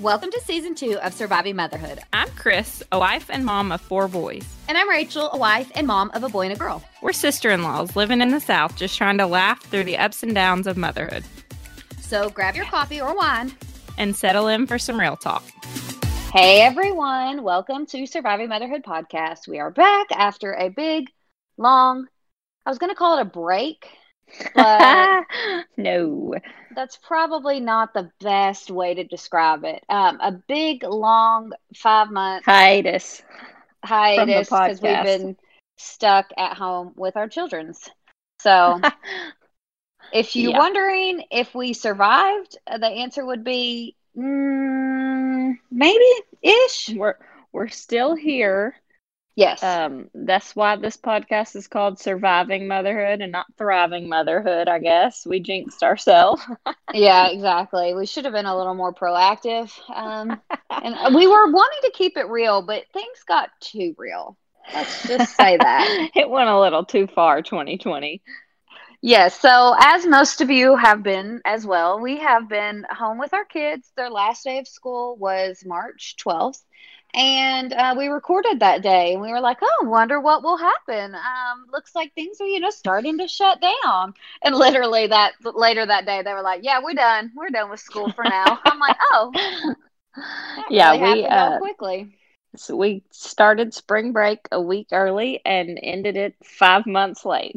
Welcome to season two of Surviving Motherhood. I'm Chris, a wife and mom of four boys. And I'm Rachel, a wife and mom of a boy and a girl. We're sister in laws living in the South, just trying to laugh through the ups and downs of motherhood So grab your coffee or wine. and settle in for some real talk. Hey everyone, welcome to Surviving Motherhood podcast. We are back after a big, long, I was going to call it a break, but no. that's probably not the best way to describe it. Um, a big, long, five month Hiatus. hiatus because we've been stuck at home with our children's. So. If you're Yeah. wondering if we survived, uh, the answer would be mm, maybe ish. We're we're still here. Yes. Um, that's why this podcast is called Surviving Motherhood and not Thriving Motherhood, I guess. We jinxed ourselves. yeah, exactly. We should have been a little more proactive. Um, and we were wanting to keep it real, but things got too real. Let's just say that. it went a little too far, 2020. Yes. So, as most of you have been as well, we have been home with our kids. Their last day of school was March 12th. And uh, we recorded that day, and we were like, "Oh, wonder what will happen." Um, looks like things are, you know, starting to shut down. And literally, that later that day, they were like, "Yeah, we're done. We're done with school for now." I'm like, "Oh, Yeah, really we, uh, quickly." So we started spring break a week early and ended it five months late.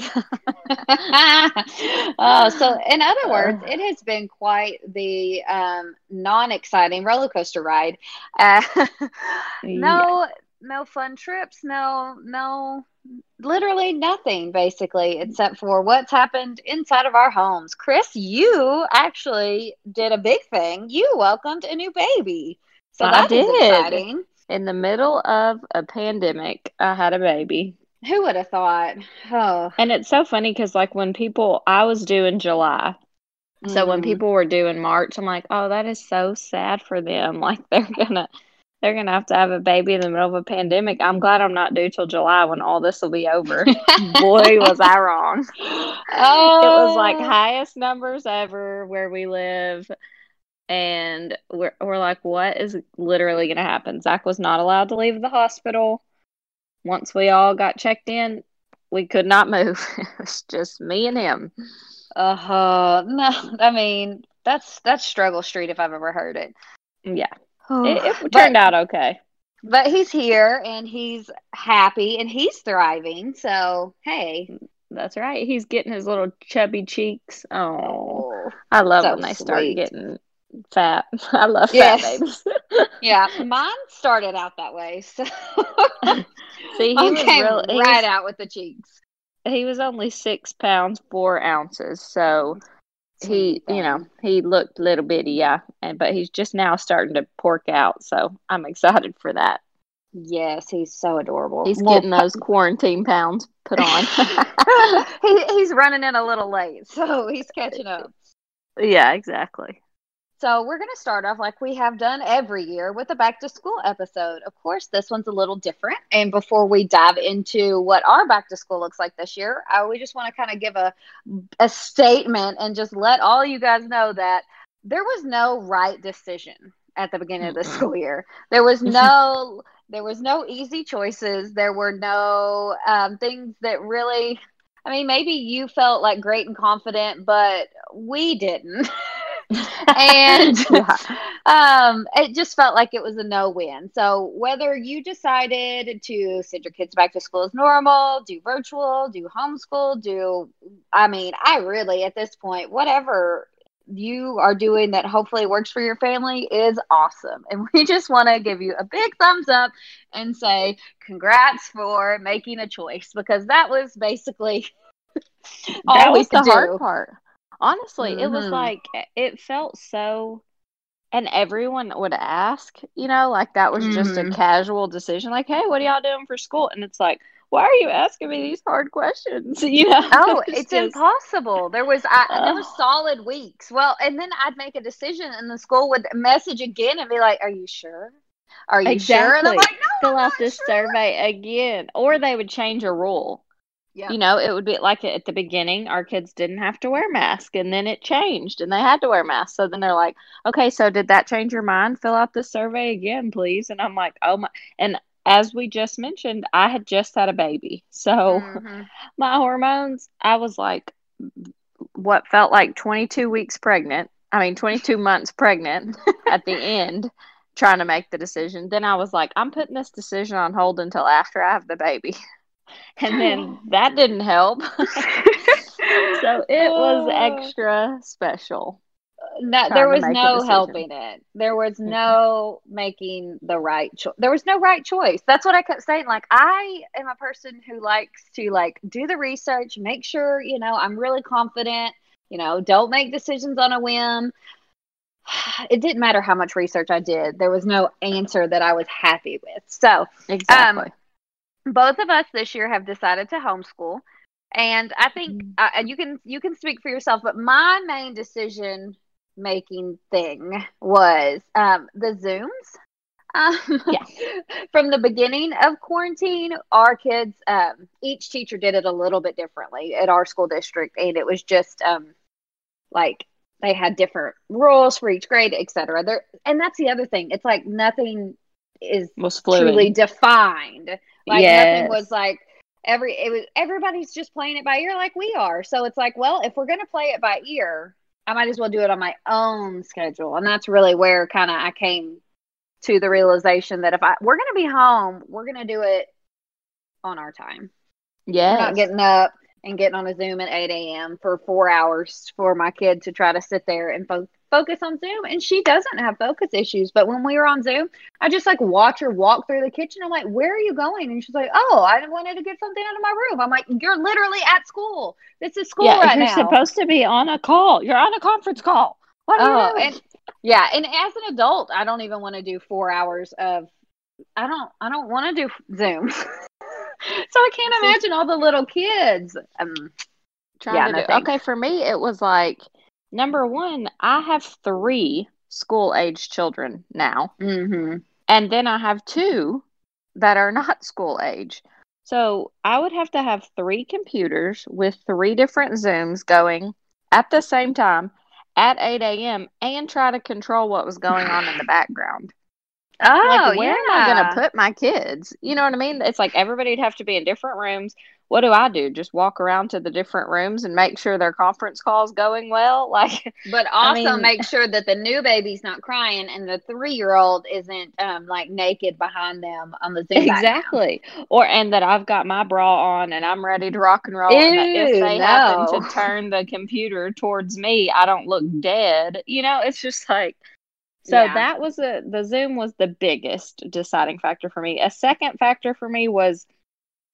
oh, so in other words, it has been quite the um, non-exciting roller coaster ride. Uh, no, no fun trips. No, no, literally nothing, basically, except for what's happened inside of our homes. Chris, you actually did a big thing. You welcomed a new baby, so I that is did. exciting. In the middle of a pandemic, I had a baby. Who would have thought? Oh, And it's so funny because, like, when people, I was due in July. So when Mm. people were due in March, I'm like, oh, that is so sad for them. Like, they're gonna. They're gonna have to have a baby in the middle of a pandemic. I'm glad I'm not due till July when all this will be over. Boy, was I wrong. oh, it was like highest numbers ever where we live and we're, we're like what is literally going to happen? Zach was not allowed to leave the hospital. Once we all got checked in we could not move. It was just me and him. Uh, huh. no, I mean that's that's struggle street if I've ever heard it. yeah. It, it But- turned out okay. But he's here and he's happy and he's thriving. So hey, that's right. He's getting his little chubby cheeks. Oh i love so when they start getting fat i love Yes. fat babies yeah, mine started out that way. So see he was came real he right was- out with the cheeks. he was only six pounds four ounces so he you know he looked little bitty yeah and but he's just now starting to pork out so i'm excited for that Yes, he's so adorable. he's Well, getting those quarantine pounds put on he, he's running in a little late, so he's catching up. yeah exactly So we're going to start off like we have done every year with a back to school episode. Of course, this one's a little different. And before we dive into what our back to school looks like this year, I, we just want to kind of give a a statement and just let all you guys know that there was no right decision at the beginning of the school year. There was no there was no easy choices. There were no um, things that really. I mean, maybe you felt like great and confident, but we didn't. and Yeah. um, it just felt like it was a no win. So whether you decided to send your kids back to school as normal, do virtual, do homeschool, do I mean, I really at this point, whatever you are doing that hopefully works for your family is awesome. And we just want to give you a big thumbs up and say congrats for making a choice because that was basically all that was the do. hard part. Honestly, it was Mhm. like it felt so and everyone would ask, you know, like that was just a Mhm. casual decision like, "Hey, what are y'all doing for school?" And it's like, "Why are you asking me these hard questions?" You know? Oh, It's it's just- impossible. There was I, there was solid weeks. Well, and then I'd make a decision, and the school would message again and be like, "Are you sure? Are you sure?" And I'm Exactly. like, "No, Fill out this sure." survey again. Or they would change a rule. Yeah. You know, it would be like at the beginning, our kids didn't have to wear masks, and then it changed and they had to wear masks. So then they're like, okay, so did that change your mind? Fill out this survey again, please. And I'm like, oh my. And as we just mentioned, I had just had a baby. So Mhm. my hormones, I was like, what felt like 22 weeks pregnant. I mean, 22 months pregnant at the end, trying to make the decision. Then I was like, I'm putting this decision on hold until after I have the baby. And then that didn't help. so it was Oh. extra special. No, there was no helping it. There was no making the right choice. There was no right choice. That's what I kept saying. Like I am a person who likes to like do the research, make sure, you know, I'm really confident, you know, don't make decisions on a whim. It didn't matter how much research I did. There was no answer that I was happy with. So, um, Exactly. Both of us this year have decided to homeschool and i think uh, and you can you can speak for yourself but my main decision making thing was um, the zooms um, Yeah. from the beginning of quarantine our kids um, each teacher did it a little bit differently at our school district and it was just um, like they had different rules for each grade etc there and that's the other thing it's like nothing is fluid. truly defined. Like Yes. nothing was like every it was everybody's just playing it by ear like we are. So it's like, well, if we're gonna play it by ear, I might as well do it on my own schedule. And that's really where kind of I came to the realization that if I we're gonna be home, we're gonna do it on our time. Yeah. Not getting up and getting on a Zoom at 8 a.m. for four hours for my kid to try to sit there and fo- focus on Zoom. And she doesn't have focus issues. But when we were on Zoom, I just like watch her walk through the kitchen. I'm like, where are you going? And she's like, oh, I wanted to get something out of my room. I'm like, you're literally at school. This is school yeah, right you're now. supposed to be on a call. You're on a conference call. What are Oh, you doing? and yeah, and as an adult, I don't even want to do four hours of. I don't. I don't want to do Zoom. so I can't imagine all the little kids. Um, trying Yeah, to no do. thanks. Okay, for me, it was like number one, I have three school age children now, hmm and then I have two that are not school age. So I would have to have three computers with three different Zooms going at the same time at 8 a.m. and try to control what was going on in the background. Oh, like where am I going to put my kids? You know what I mean? It's like everybody'd have to be in different rooms. What do I do? Just walk around to the different rooms and make sure their conference call's going well? Like But I also mean- make sure that the new baby's not crying and the three year old isn't um like naked behind them on the Zoom. exactly. Or and that I've got my bra on and I'm ready to rock and roll. and that if Ew, they happen to turn the computer towards me, I don't look dead. You know, it's just like so Yeah. that was a the Zoom was the biggest deciding factor for me. A second factor for me was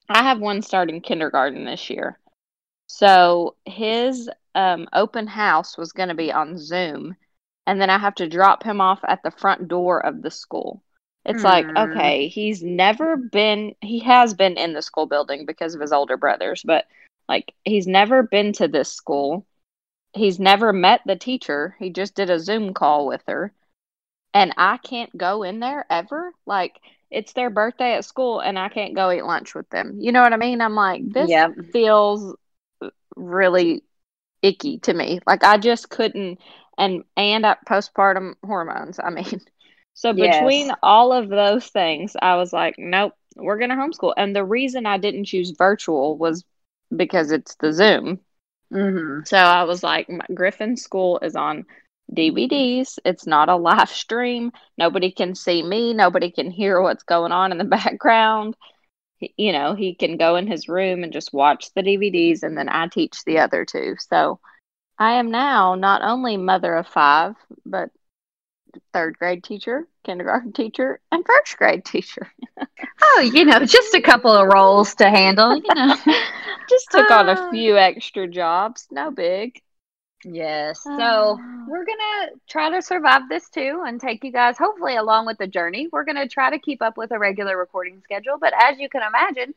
I have one starting kindergarten this year. So his um, open house was going to be on Zoom, and then I have to drop him off at the front door of the school. It's like, Hmm. okay, he's never been, he has been in the school building because of his older brothers, but like he's never been to this school. He's never met the teacher. He just did a Zoom call with her. And I can't go in there ever. Like, it's their birthday at school and I can't go eat lunch with them. You know what I mean? I'm like, this Yep. feels really icky to me. Like I just couldn't and and at postpartum hormones. I mean, so Yes. between all of those things, I was like, nope, we're going to homeschool. And the reason I didn't choose virtual was because it's the Zoom. hmm So I was like, Griffin School is on DVDs. It's not a live stream. Nobody can see me. Nobody can hear what's going on in the background. You know, he can go in his room and just watch the DVDs, and then I teach the other two. So I am now not only mother of five, but third grade teacher, kindergarten teacher, and first grade teacher. oh, you know, just a couple of roles to handle, you know. just took on a Ah. few extra jobs. No big. Yes. So Ah. we're going to try to survive this too and take you guys hopefully along with the journey. We're going to try to keep up with a regular recording schedule, but as you can imagine,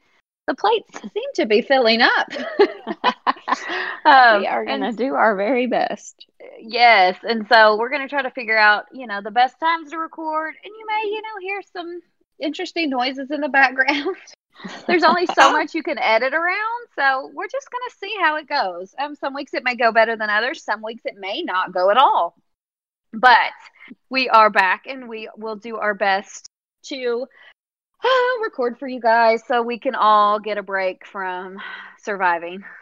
the plates seem to be filling up. Um, we are going to do our very best. Yes, and so we're going to try to figure out, you know, the best times to record, and you may, you know, hear some interesting noises in the background. There's only so much you can edit around, so we're just going to see how it goes. Um, some weeks it may go better than others. Some weeks it may not go at all. But we are back, and we will do our best to uh, record for you guys so we can all get a break from surviving.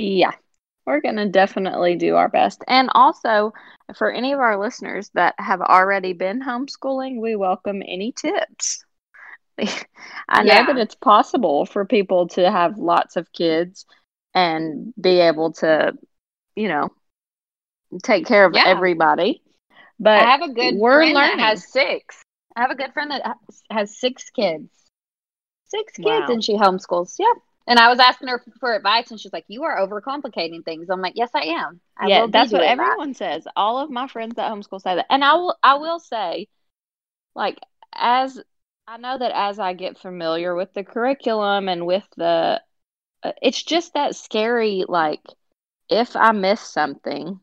Yeah, we're going to definitely do our best. And also, for any of our listeners that have already been homeschooling, we welcome any tips. I know Yeah. that it's possible for people to have lots of kids and be able to, you know, take care of Yeah. everybody. But I have a good we're friend learning. that has six. I have a good friend that has- six kids. Six kids, Wow. and she homeschools. Yep. And I was asking her for advice, and she's like, "You are overcomplicating things." I'm like, "Yes, I am. I yeah, that's what doing that." everyone says. All of my friends that homeschool say that. And I will I will say like as I know that as I get familiar with the curriculum and with the uh, it's just that scary like if I miss something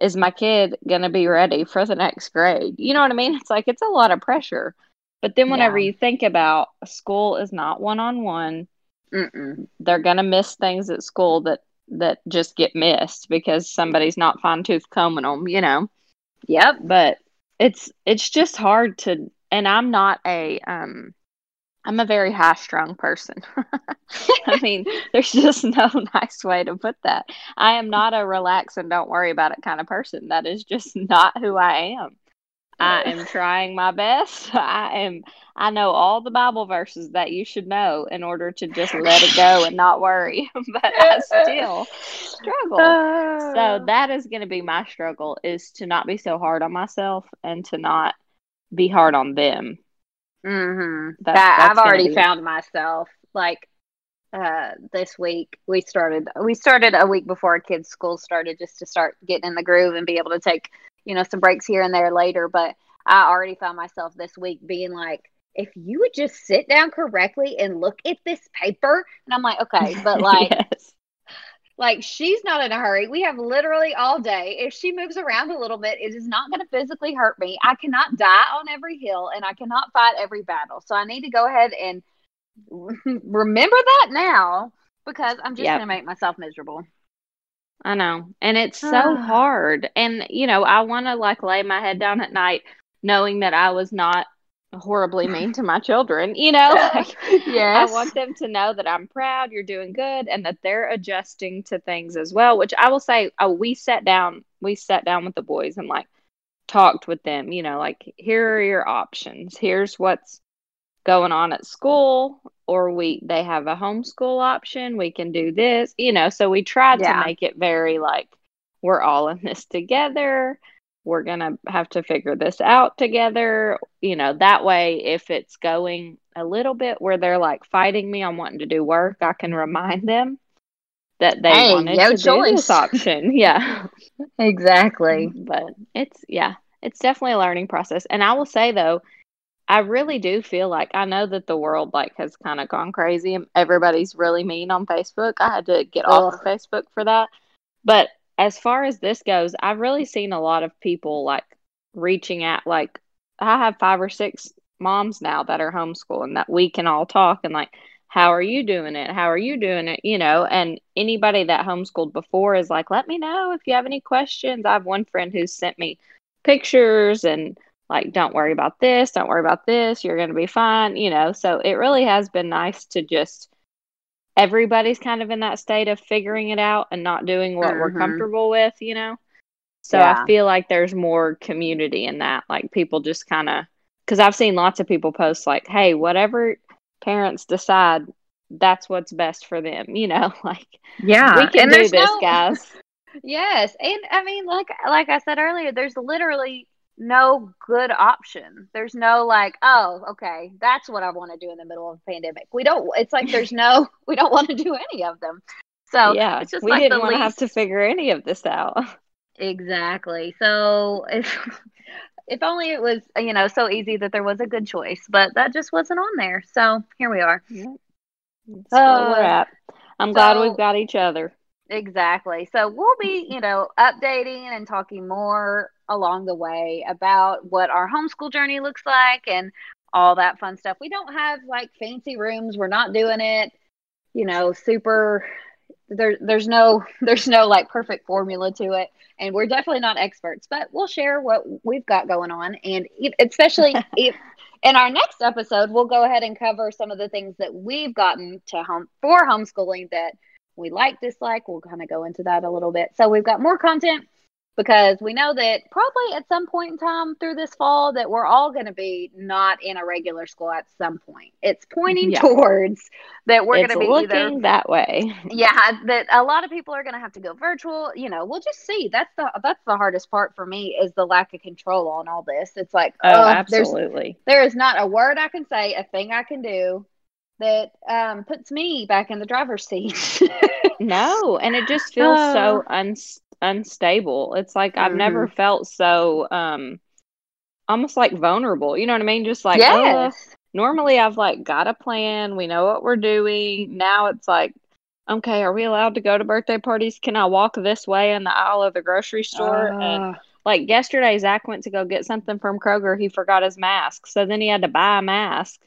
is my kid going to be ready for the next grade? You know what I mean? It's like it's a lot of pressure. But then whenever Yeah. you think about school is not one-on-one, they're gonna miss things at school that that just get missed because somebody's not fine tooth combing them, you know. Yep. But it's it's just hard to, and I'm not a um, I'm a very high strung person. I mean, there's just no nice way to put that. I am not a relax and don't worry about it kind of person. That is just not who I am. I am trying my best. I am I know all the Bible verses that you should know in order to just let it go and not worry. but I still struggle. So that is going to be my struggle is to not be so hard on myself and to not be hard on them. Mm-hmm. That- that I've already be- found myself like uh this week we started we started a week before our kids school started just to start getting in the groove and be able to take you know some breaks here and there later but i already found myself this week being like if you would just sit down correctly and look at this paper and i'm like okay but like yes. Like she's not in a hurry. We have literally all day. If she moves around a little bit, it is not going to physically hurt me. I cannot die on every hill and I cannot fight every battle. So I need to go ahead and remember that now because I'm just Yep. going to make myself miserable. I know. And it's so hard. And, you know, I want to like lay my head down at night knowing that I was not horribly mean to my children. You know, like, yes. I want them to know that I'm proud, you're doing good, and that they're adjusting to things as well. Which I will say, oh, we sat down, we sat down with the boys and like talked with them. You know, like here are your options. Here's what's going on at school, or we they have a homeschool option. We can do this. You know, so we tried Yeah. to make it very like we're all in this together. We're gonna have to figure this out together. You know, that way, if it's going a little bit where they're like fighting me on wanting to do work, I can remind them that they Hey, wanted your to do this option. Yeah. Exactly. But it's, yeah, it's definitely a learning process. And I will say, though, I really do feel like I know that the world like has kind of gone crazy and everybody's really mean on Facebook. I had to get off of Facebook for that. But as far as this goes, I've really seen a lot of people like reaching out like I have five or six moms now that are homeschooling that we can all talk and like how are you doing it? How are you doing it? You know, and anybody that homeschooled before is like, let me know if you have any questions. I have one friend who sent me pictures and like, don't worry about this, don't worry about this, you're going to be fine, you know. So it really has been nice to just everybody's kind of in that state of figuring it out and not doing what we're Mhm. comfortable with, you know. So Yeah. I feel like there's more community in that. Like people just kind of, because I've seen lots of people post like, "Hey, whatever parents decide, that's what's best for them." You know, like Yeah. we can and do this, no- guys. Yes, and I mean, like like I said earlier, there's literally no good option. There's no like, oh, okay, that's what I want to do in the middle of a pandemic. We don't. It's like there's no. We don't want to do any of them. So yeah, it's just we like didn't want to have to figure any of this out. Exactly. So if if only it was you know so easy that there was a good choice, but that just wasn't on there. So here we are. That's where we're Uh, at. I'm glad we've got each other. Exactly. So we'll be, you know, updating and talking more along the way about what our homeschool journey looks like and all that fun stuff. We don't have like fancy rooms. We're not doing it, you know, super there there's no there's no like perfect formula to it and we're definitely not experts, but we'll share what we've got going on and especially if in our next episode we'll go ahead and cover some of the things that we've gotten to home for homeschooling that we like, dislike. We'll kind of go into that a little bit. So we've got more content because we know that probably at some point in time through this fall that we're all going to be not in a regular school at some point. It's pointing Yeah. towards that we're going to be looking either that way. yeah that a lot of people are going to have to go virtual you know we'll just see that's the that's the hardest part for me is the lack of control on all this it's like Oh, oh, absolutely. there is not a word I can say, a thing I can do that um, puts me back in the driver's seat. No, and it just feels so Oh. un- unstable. It's like I've never felt so um almost like vulnerable. You know what I mean? Just like uh, yes. normally I've like got a plan, we know what we're doing. Now it's like okay, are we allowed to go to birthday parties? Can I walk this way in the aisle of the grocery store? and Ah. like yesterday Zach went to go get something from Kroger, he forgot his mask. So then he had to buy a mask.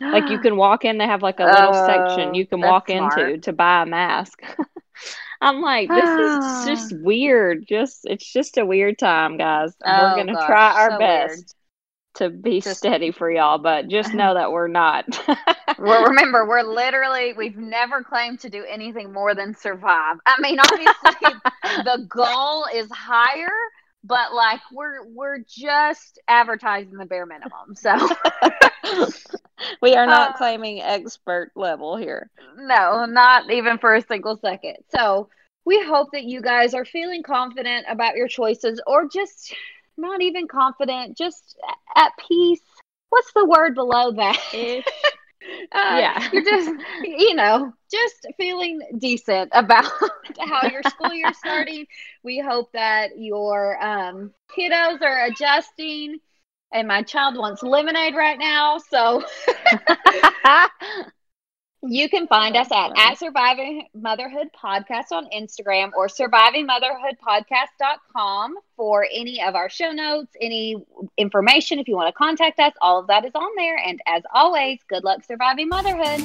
Like you can walk in, they have like a little section Oh, you can walk smart. into to buy a mask. I'm like, this is ah. just weird. Just it's just a weird time, guys. Oh, we're gonna gosh, try our so best weird. to be Just- steady for y'all, but just know that we're not. Well, remember, we're literally, we've never claimed to do anything more than survive. I mean, obviously, the goal is higher, but like we're we're just advertising the bare minimum. So we are not Uh, claiming expert level here. No, not even for a single second. So we hope that you guys are feeling confident about your choices or just not even confident, just at peace. What's the word below that? Uh, Yeah. You're just, you know, just feeling decent about how your school year's starting. We hope that your um, kiddos are adjusting. And my child wants lemonade right now. So You can find us at, at Surviving Motherhood Podcast on Instagram or survivingmotherhoodpodcast.com for any of our show notes, any information. If you want to contact us, all of that is on there. And as always, good luck surviving motherhood.